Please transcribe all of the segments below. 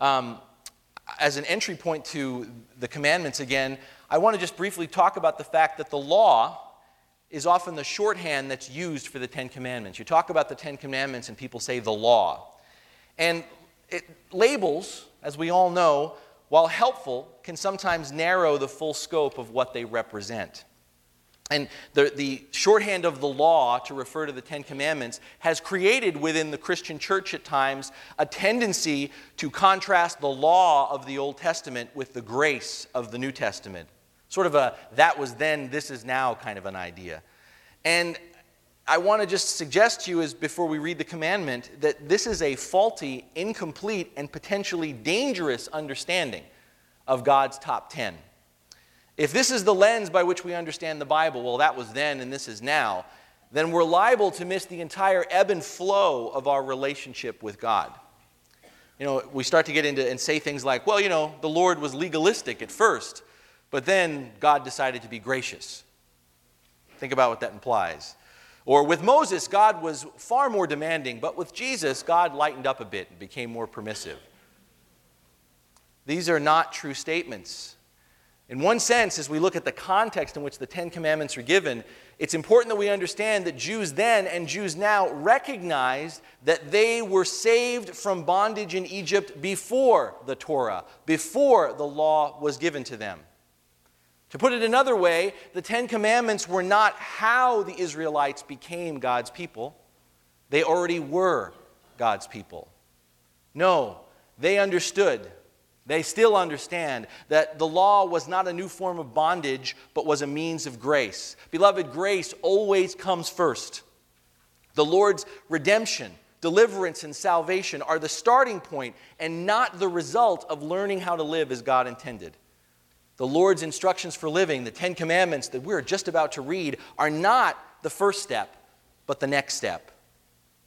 Um, as an entry point to the commandments again, I want to just briefly talk about the fact that the law is often the shorthand that's used for the Ten Commandments. You talk about the Ten Commandments and people say the law. And it, labels, as we all know, while helpful, can sometimes narrow the full scope of what they represent. And the, the shorthand of the law to refer to the Ten Commandments has created within the Christian church at times a tendency to contrast the law of the Old Testament with the grace of the New Testament. Sort of a that was then, this is now kind of an idea. And I want to just suggest to you, as before we read the commandment, that this is a faulty, incomplete, and potentially dangerous understanding of God's top ten. If this is the lens by which we understand the Bible, well, that was then and this is now, then we're liable to miss the entire ebb and flow of our relationship with God. You know, we start to get into and say things like, well, you know, the Lord was legalistic at first, but then God decided to be gracious. Think about what that implies. Or with Moses, God was far more demanding, but with Jesus, God lightened up a bit and became more permissive. These are not true statements. In one sense, as we look at the context in which the Ten Commandments are given, it's important that we understand that Jews then and Jews now recognized that they were saved from bondage in Egypt before the Torah, before the law was given to them. To put it another way, the Ten Commandments were not how the Israelites became God's people, they already were God's people. No, they understood they still understand that the law was not a new form of bondage, but was a means of grace. Beloved, grace always comes first. The Lord's redemption, deliverance, and salvation are the starting point and not the result of learning how to live as God intended. The Lord's instructions for living, the Ten Commandments that we're just about to read, are not the first step, but the next step.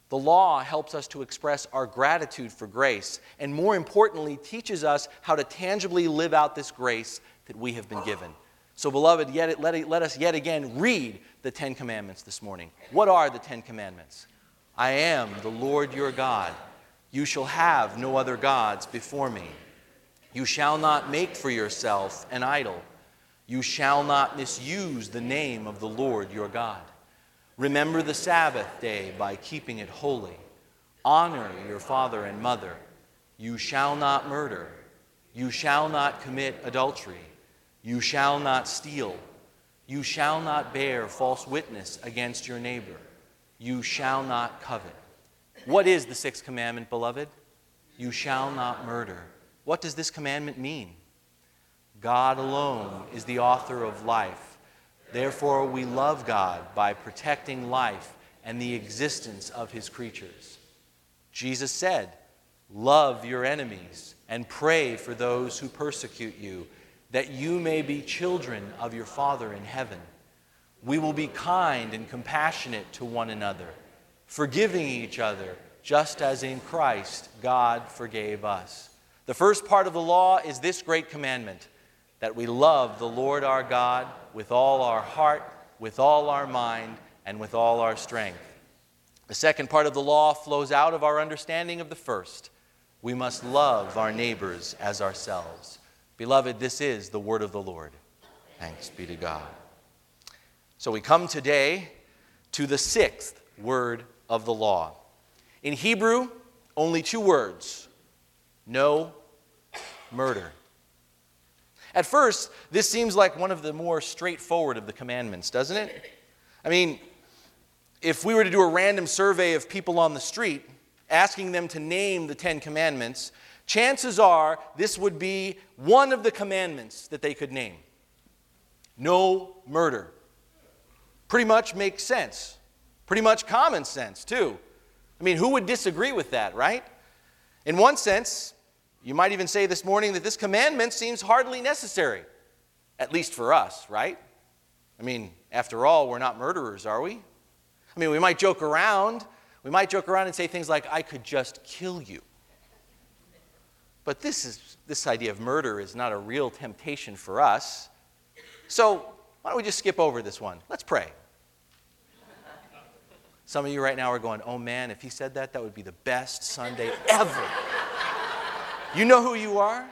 The law helps us to express our gratitude for grace, and more importantly, teaches us how to tangibly live out this grace that we have been given. So, beloved, yet, let, let us yet again read the Ten Commandments this morning. What are the Ten Commandments? I am the Lord your God. You shall have no other gods before me. You shall not make for yourself an idol. You shall not misuse the name of the Lord your God. Remember the Sabbath day by keeping it holy. Honor your father and mother. You shall not murder. You shall not commit adultery. You shall not steal. You shall not bear false witness against your neighbor. You shall not covet. What is the sixth commandment, beloved? You shall not murder. What does this commandment mean? God alone is the author of life Therefore, we love God by protecting life and the existence of his creatures. Jesus said, Love your enemies and pray for those who persecute you, that you may be children of your Father in heaven. We will be kind and compassionate to one another, forgiving each other, just as in Christ God forgave us. The first part of the law is this great commandment that we love the Lord our God with all our heart, with all our mind, and with all our strength. The second part of the law flows out of our understanding of the first. We must love our neighbors as ourselves. Beloved, this is the word of the Lord. Thanks be to God. So we come today to the sixth word of the law. In Hebrew, only two words no murder. At first, this seems like one of the more straightforward of the commandments, doesn't it? I mean, if we were to do a random survey of people on the street, asking them to name the Ten Commandments, chances are this would be one of the commandments that they could name no murder. Pretty much makes sense. Pretty much common sense, too. I mean, who would disagree with that, right? In one sense, you might even say this morning that this commandment seems hardly necessary, at least for us, right? I mean, after all, we're not murderers, are we? I mean, we might joke around. We might joke around and say things like, I could just kill you. But this, is, this idea of murder is not a real temptation for us. So, why don't we just skip over this one? Let's pray. Some of you right now are going, oh man, if he said that, that would be the best Sunday ever. You know who you are?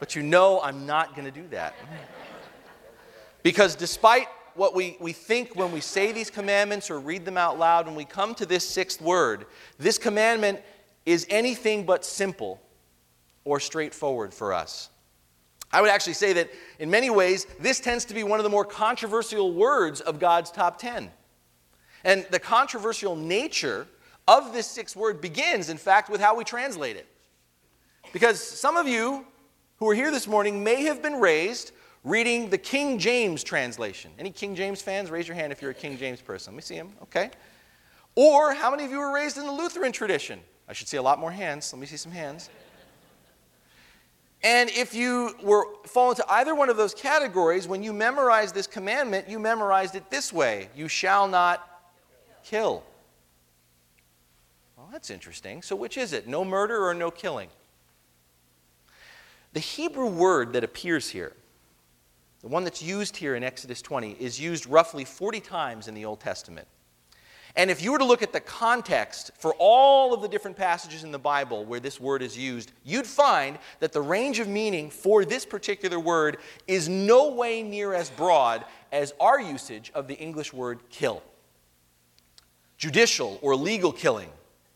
But you know I'm not going to do that. Because despite what we, we think when we say these commandments or read them out loud, when we come to this sixth word, this commandment is anything but simple or straightforward for us. I would actually say that in many ways, this tends to be one of the more controversial words of God's top 10. And the controversial nature of this sixth word begins, in fact, with how we translate it. Because some of you who are here this morning may have been raised reading the King James translation. Any King James fans? Raise your hand if you're a King James person. Let me see them. Okay. Or how many of you were raised in the Lutheran tradition? I should see a lot more hands. Let me see some hands. And if you were fall into either one of those categories, when you memorized this commandment, you memorized it this way You shall not kill. Well, that's interesting. So, which is it? No murder or no killing? The Hebrew word that appears here the one that's used here in Exodus 20 is used roughly 40 times in the Old Testament. And if you were to look at the context for all of the different passages in the Bible where this word is used, you'd find that the range of meaning for this particular word is no way near as broad as our usage of the English word kill. Judicial or legal killing,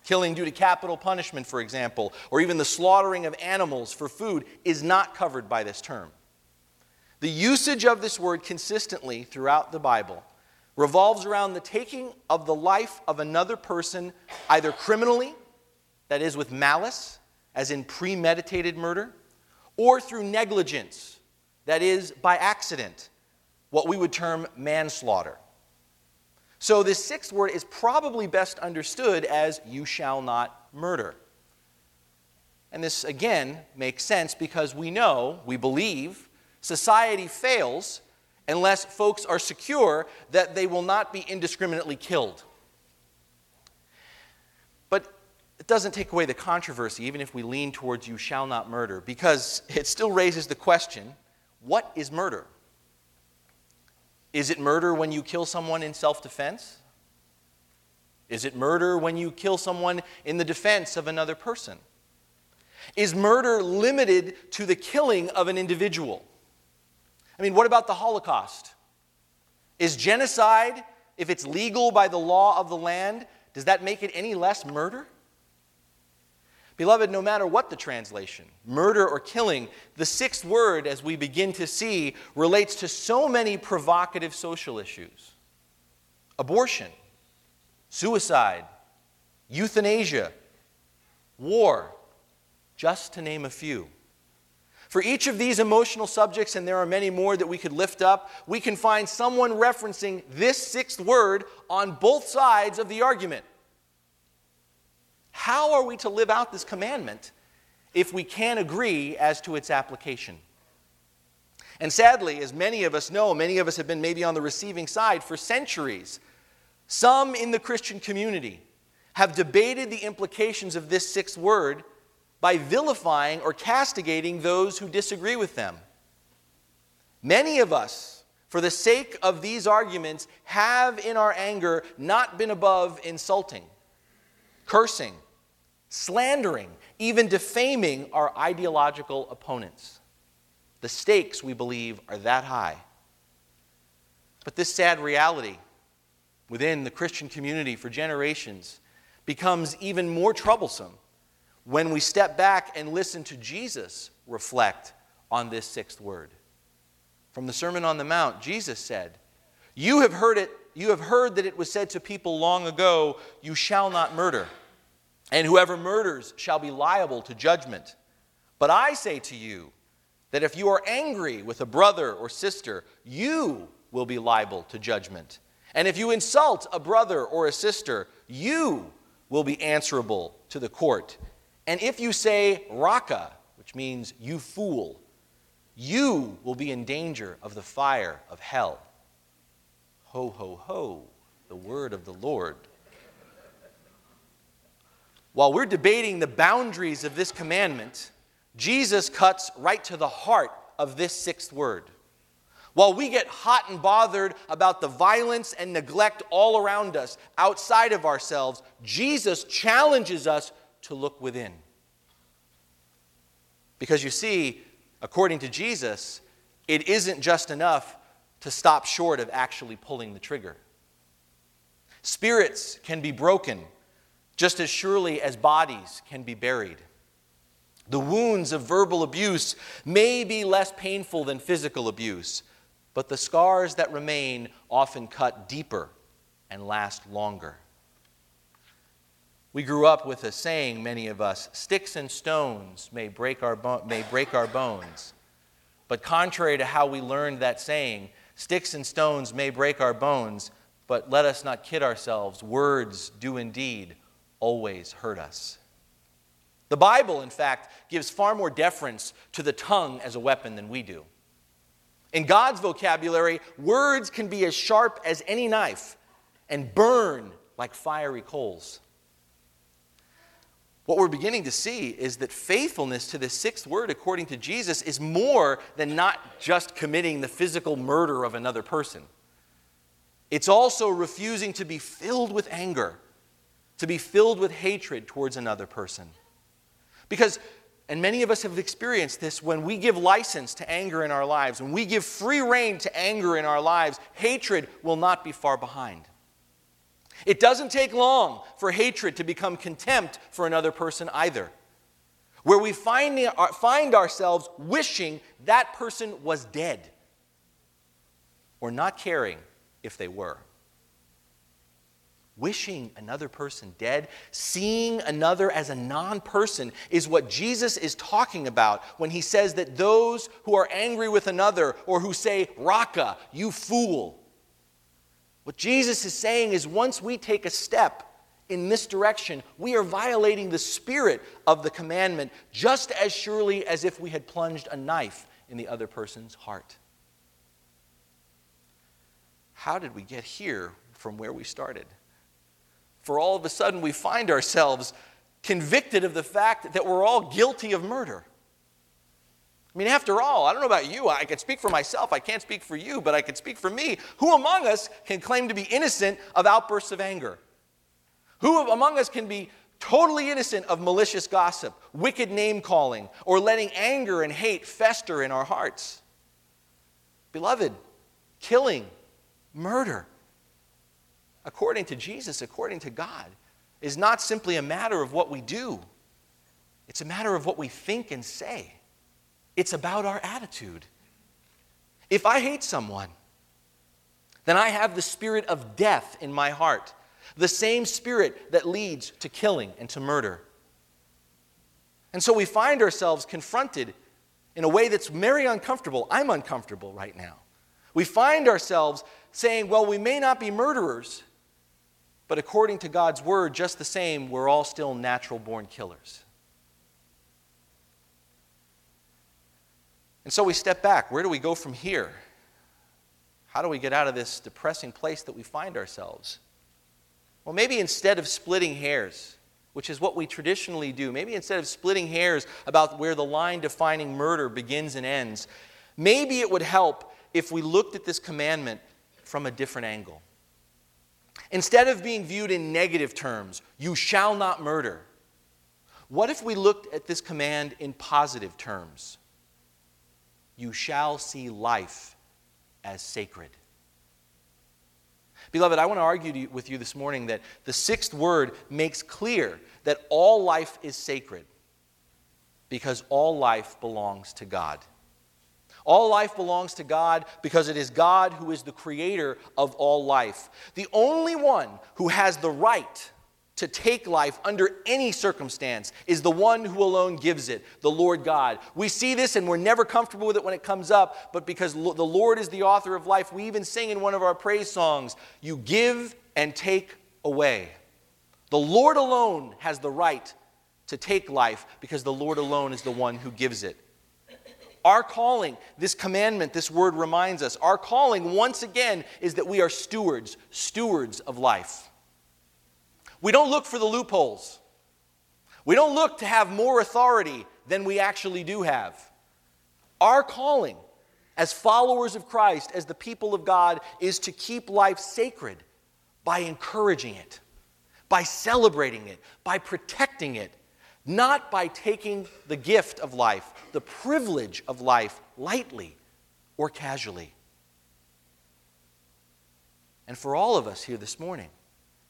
killing due to capital punishment, for example, or even the slaughtering of animals for food, is not covered by this term. The usage of this word consistently throughout the Bible revolves around the taking of the life of another person, either criminally, that is, with malice, as in premeditated murder, or through negligence, that is, by accident, what we would term manslaughter. So, this sixth word is probably best understood as you shall not murder. And this, again, makes sense because we know, we believe, Society fails unless folks are secure that they will not be indiscriminately killed. But it doesn't take away the controversy, even if we lean towards you shall not murder, because it still raises the question what is murder? Is it murder when you kill someone in self defense? Is it murder when you kill someone in the defense of another person? Is murder limited to the killing of an individual? I mean, what about the Holocaust? Is genocide, if it's legal by the law of the land, does that make it any less murder? Beloved, no matter what the translation, murder or killing, the sixth word, as we begin to see, relates to so many provocative social issues abortion, suicide, euthanasia, war, just to name a few. For each of these emotional subjects, and there are many more that we could lift up, we can find someone referencing this sixth word on both sides of the argument. How are we to live out this commandment if we can't agree as to its application? And sadly, as many of us know, many of us have been maybe on the receiving side for centuries. Some in the Christian community have debated the implications of this sixth word by vilifying or castigating those who disagree with them. Many of us, for the sake of these arguments, have in our anger not been above insulting, cursing, slandering, even defaming our ideological opponents. The stakes, we believe, are that high. But this sad reality within the Christian community for generations becomes even more troublesome when we step back and listen to Jesus reflect on this sixth word. From the Sermon on the Mount, Jesus said, You have heard it, you have heard that it was said to people long ago, You shall not murder, and whoever murders shall be liable to judgment. But I say to you that if you are angry with a brother or sister, you will be liable to judgment. And if you insult a brother or a sister, you will be answerable to the court. And if you say raka, which means you fool, you will be in danger of the fire of hell. Ho, ho, ho, the word of the Lord. While we're debating the boundaries of this commandment, Jesus cuts right to the heart of this sixth word. While we get hot and bothered about the violence and neglect all around us, outside of ourselves, Jesus challenges us to look within. Because you see, according to Jesus, it isn't just enough to stop short of actually pulling the trigger. Spirits can be broken just as surely as bodies can be buried. The wounds of verbal abuse may be less painful than physical abuse, but the scars that remain often cut deeper and last longer. We grew up with a saying, many of us sticks and stones may break our, bo- may break our bones. But contrary to how we learned that saying, sticks and stones may break our bones, but let us not kid ourselves, words do indeed always hurt us. The Bible, in fact, gives far more deference to the tongue as a weapon than we do. In God's vocabulary, words can be as sharp as any knife and burn like fiery coals. What we're beginning to see is that faithfulness to the sixth word, according to Jesus, is more than not just committing the physical murder of another person. It's also refusing to be filled with anger, to be filled with hatred towards another person. Because, and many of us have experienced this, when we give license to anger in our lives, when we give free rein to anger in our lives, hatred will not be far behind. It doesn't take long for hatred to become contempt for another person either, where we find, find ourselves wishing that person was dead or not caring if they were wishing another person dead, seeing another as a non person, is what Jesus is talking about when he says that those who are angry with another or who say, Raca, you fool. What Jesus is saying is once we take a step in this direction, we are violating the spirit of the commandment just as surely as if we had plunged a knife in the other person's heart. How did we get here from where we started? For all of a sudden we find ourselves convicted of the fact that we're all guilty of murder. I mean, after all, I don't know about you. I can speak for myself. I can't speak for you, but I can speak for me. Who among us can claim to be innocent of outbursts of anger? Who among us can be totally innocent of malicious gossip, wicked name calling, or letting anger and hate fester in our hearts? Beloved, killing, murder, according to Jesus, according to God, is not simply a matter of what we do, it's a matter of what we think and say. It's about our attitude. If I hate someone, then I have the spirit of death in my heart, the same spirit that leads to killing and to murder. And so we find ourselves confronted in a way that's very uncomfortable. I'm uncomfortable right now. We find ourselves saying, well, we may not be murderers, but according to God's word, just the same, we're all still natural born killers. And so we step back. Where do we go from here? How do we get out of this depressing place that we find ourselves? Well, maybe instead of splitting hairs, which is what we traditionally do, maybe instead of splitting hairs about where the line defining murder begins and ends, maybe it would help if we looked at this commandment from a different angle. Instead of being viewed in negative terms, you shall not murder, what if we looked at this command in positive terms? You shall see life as sacred. Beloved, I want to argue with you this morning that the sixth word makes clear that all life is sacred because all life belongs to God. All life belongs to God because it is God who is the creator of all life. The only one who has the right to take life under any circumstance is the one who alone gives it, the Lord God. We see this and we're never comfortable with it when it comes up, but because the Lord is the author of life, we even sing in one of our praise songs, You give and take away. The Lord alone has the right to take life because the Lord alone is the one who gives it. Our calling, this commandment, this word reminds us, our calling once again is that we are stewards, stewards of life. We don't look for the loopholes. We don't look to have more authority than we actually do have. Our calling as followers of Christ, as the people of God, is to keep life sacred by encouraging it, by celebrating it, by protecting it, not by taking the gift of life, the privilege of life, lightly or casually. And for all of us here this morning,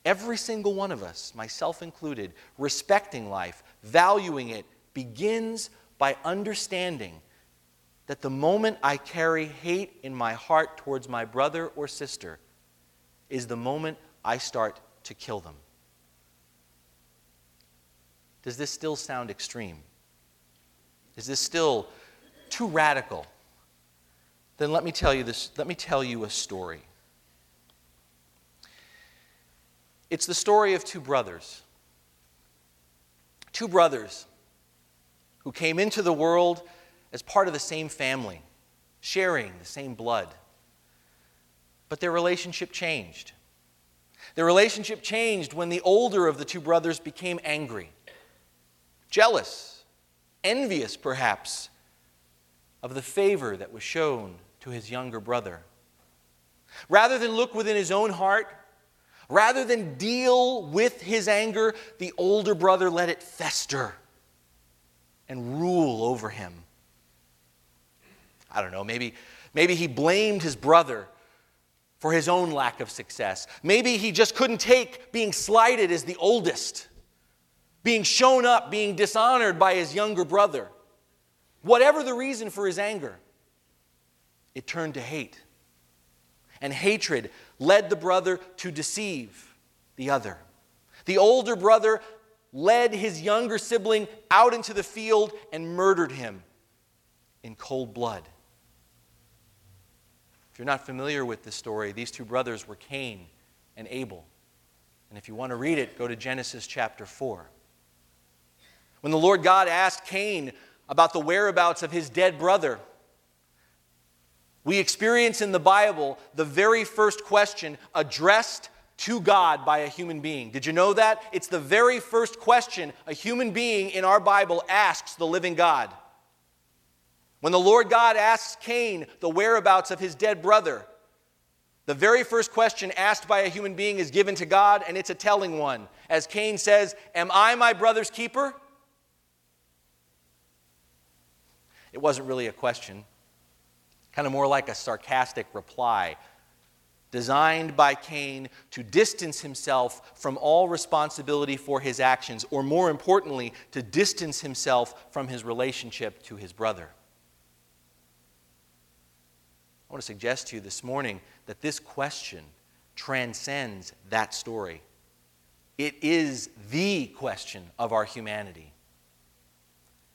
every single one of us, myself included, respecting life, valuing it, begins by understanding that the moment I carry hate in my heart towards my brother or sister is the moment I start to kill them. Does this still sound extreme? Is this still too radical? Then let me tell you this, let me tell you a story. It's the story of two brothers. Two brothers who came into the world as part of the same family, sharing the same blood. But their relationship changed. Their relationship changed when the older of the two brothers became angry, jealous, envious perhaps, of the favor that was shown to his younger brother. Rather than look within his own heart, rather than deal with his anger, the older brother let it fester and rule over him. I don't know, maybe, maybe he blamed his brother for his own lack of success. Maybe he just couldn't take being slighted as the oldest, being shown up, being dishonored by his younger brother. Whatever the reason for his anger, it turned to hate. And hatred led the brother to deceive the other. The older brother led his younger sibling out into the field and murdered him in cold blood. If you're not familiar with this story, these two brothers were Cain and Abel. And if you want to read it, go to Genesis chapter 4. When the Lord God asked Cain about the whereabouts of his dead brother, we experience in the Bible the very first question addressed to God by a human being. Did you know that? It's the very first question a human being in our Bible asks the living God. When the Lord God asks Cain the whereabouts of his dead brother, the very first question asked by a human being is given to God, and it's a telling one. As Cain says, Am I my brother's keeper? It wasn't really a question, kind of more like a sarcastic reply designed by Cain to distance himself from all responsibility for his actions, or more importantly, to distance himself from his relationship to his brother. I want to suggest to you this morning that this question transcends that story. It is the question of our humanity.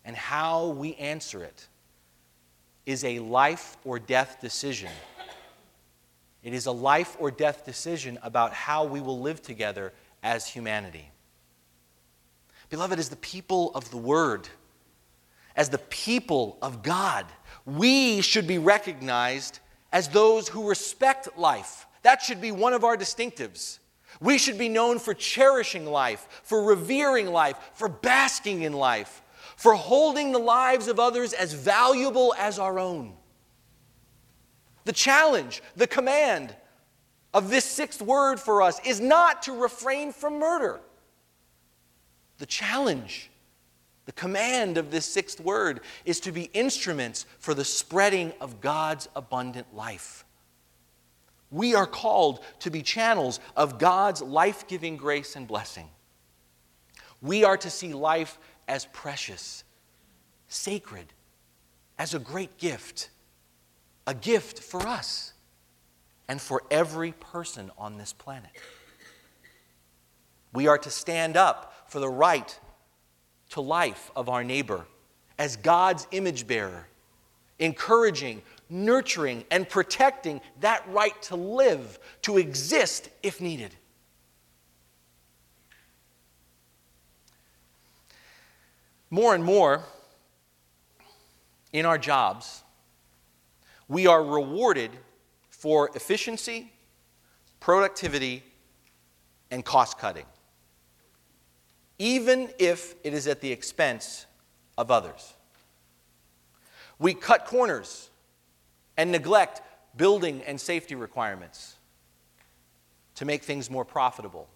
And how we answer it is a life or death decision it is a life or death decision about how we will live together as humanity. Beloved, as the people of the Word, as the people of God, we should be recognized as those who respect life. That should be one of our distinctives. We should be known for cherishing life, for revering life, for basking in life, for holding the lives of others as valuable as our own. The challenge, the command of this sixth word for us is not to refrain from murder. The challenge, the command of this sixth word is to be instruments for the spreading of God's abundant life. We are called to be channels of God's life giving grace and blessing. We are to see life as precious, sacred, as a great gift a gift for us and for every person on this planet. We are to stand up for the right to life of our neighbor as God's image bearer, encouraging, nurturing, and protecting that right to live, to exist if needed. More and more in our jobs, we are rewarded for efficiency, productivity, and cost cutting, even if it is at the expense of others. We cut corners and neglect building and safety requirements to make things more profitable.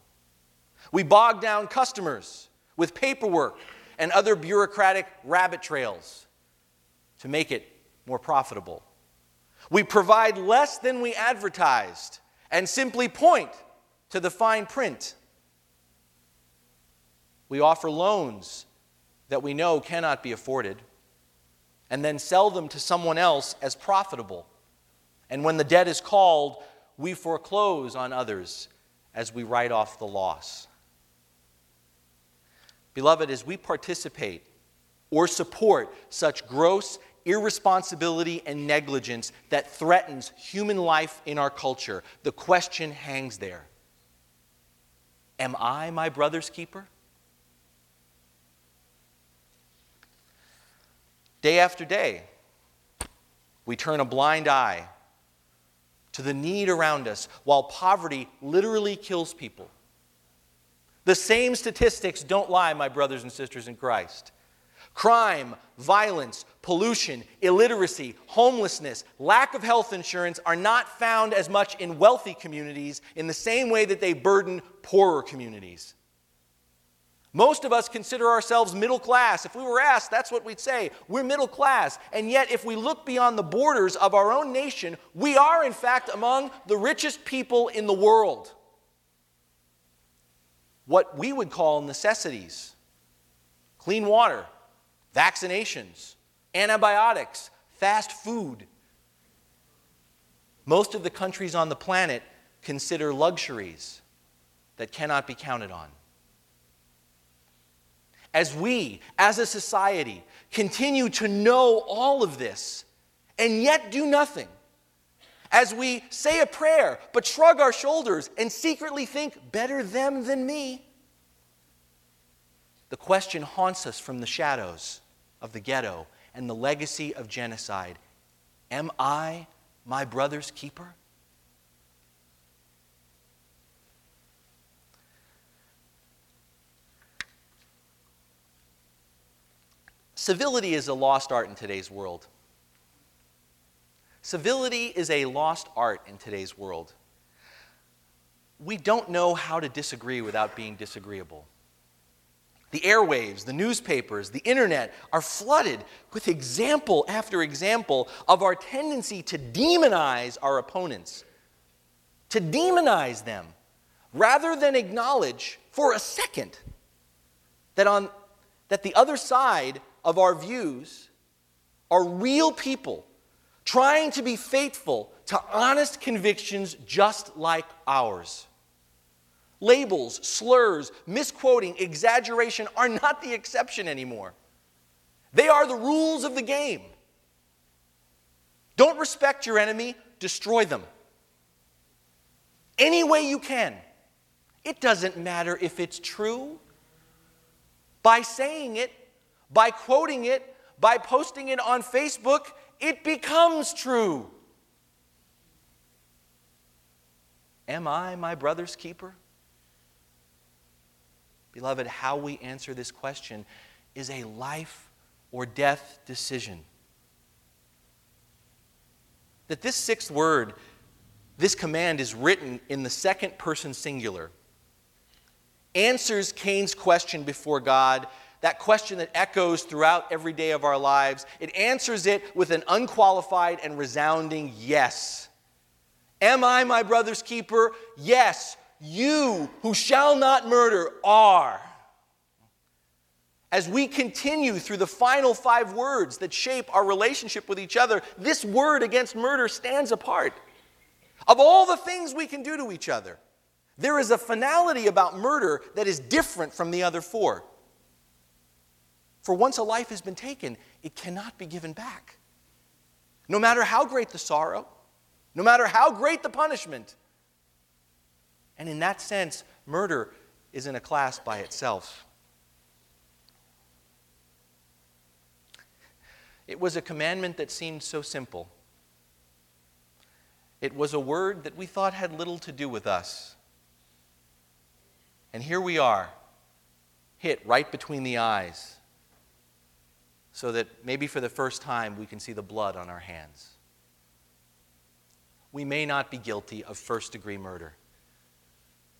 We bog down customers with paperwork and other bureaucratic rabbit trails to make it more profitable. We provide less than we advertised and simply point to the fine print. We offer loans that we know cannot be afforded and then sell them to someone else as profitable. And when the debt is called, we foreclose on others as we write off the loss. Beloved, as we participate or support such gross irresponsibility and negligence that threatens human life in our culture, the question hangs there Am I my brother's keeper? Day after day, we turn a blind eye to the need around us while poverty literally kills people. The same statistics don't lie, my brothers and sisters in Christ. Crime, violence, pollution, illiteracy, homelessness, lack of health insurance are not found as much in wealthy communities in the same way that they burden poorer communities. Most of us consider ourselves middle class. If we were asked, that's what we'd say. We're middle class. And yet, if we look beyond the borders of our own nation, we are, in fact, among the richest people in the world. What we would call necessities clean water, vaccinations, antibiotics, fast food. Most of the countries on the planet consider luxuries that cannot be counted on. As we, as a society, continue to know all of this and yet do nothing, as we say a prayer but shrug our shoulders and secretly think, better them than me, the question haunts us from the shadows of the ghetto and the legacy of genocide Am I my brother's keeper? Civility is a lost art in today's world. Civility is a lost art in today's world. We don't know how to disagree without being disagreeable. The airwaves, the newspapers, the internet are flooded with example after example of our tendency to demonize our opponents, to demonize them, rather than acknowledge for a second that, on, that the other side of our views are real people trying to be faithful to honest convictions just like ours. Labels, slurs, misquoting, exaggeration are not the exception anymore. They are the rules of the game. Don't respect your enemy, destroy them. Any way you can. It doesn't matter if it's true. By saying it, by quoting it, by posting it on Facebook, it becomes true. Am I my brother's keeper? Beloved, how we answer this question is a life or death decision. That this sixth word, this command, is written in the second person singular, answers Cain's question before God, that question that echoes throughout every day of our lives. It answers it with an unqualified and resounding yes. Am I my brother's keeper? Yes. You who shall not murder are. As we continue through the final five words that shape our relationship with each other, this word against murder stands apart. Of all the things we can do to each other, there is a finality about murder that is different from the other four. For once a life has been taken, it cannot be given back. No matter how great the sorrow, no matter how great the punishment, and in that sense, murder is in a class by itself. It was a commandment that seemed so simple. It was a word that we thought had little to do with us. And here we are, hit right between the eyes, so that maybe for the first time we can see the blood on our hands. We may not be guilty of first degree murder.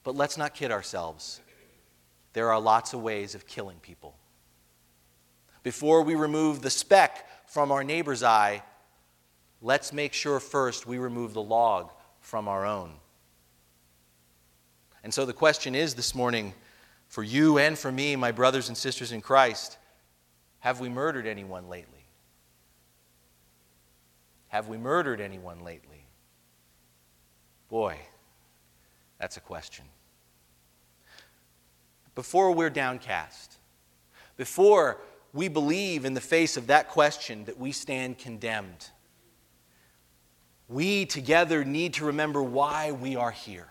But let's not kid ourselves. There are lots of ways of killing people. before we remove the speck from our neighbor's eye, let's make sure first we remove the log from our own. And so the question is this morning for you and for me, my brothers and sisters in Christ, have we murdered anyone lately? Have we murdered anyone lately? Boy, that's a question. Before we're downcast, before we believe in the face of that question that we stand condemned, we together need to remember why we are here.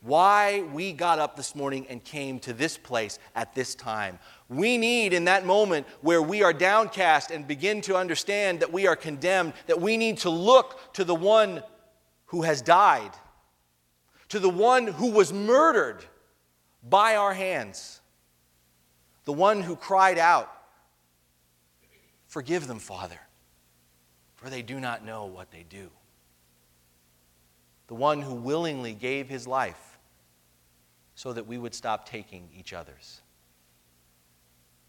Why we got up this morning and came to this place at this time. We need, in that moment where we are downcast and begin to understand that we are condemned, that we need to look to the one who has died, to the one who was murdered by our hands, the one who cried out, Forgive them, Father, for they do not know what they do. The one who willingly gave his life so that we would stop taking each other's.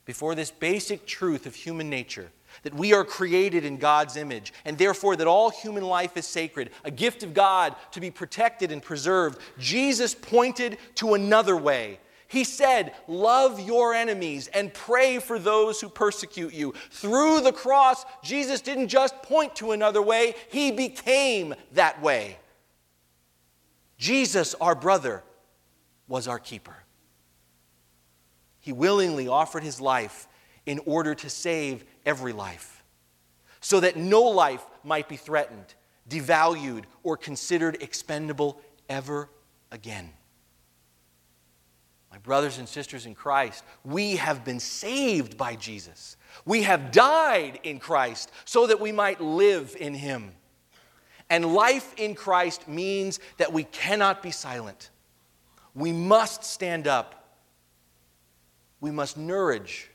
Before this basic truth of human nature, that we are created in God's image, and therefore that all human life is sacred, a gift of God to be protected and preserved, Jesus pointed to another way. He said, Love your enemies and pray for those who persecute you. Through the cross, Jesus didn't just point to another way, he became that way. Jesus, our brother, was our keeper. He willingly offered his life in order to save every life, so that no life might be threatened, devalued, or considered expendable ever again. My brothers and sisters in Christ, we have been saved by Jesus. We have died in Christ so that we might live in Him. And life in Christ means that we cannot be silent. We must stand up. We must nourish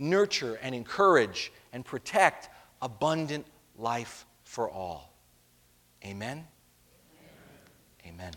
nurture and encourage and protect abundant life for all. Amen? Amen. Amen.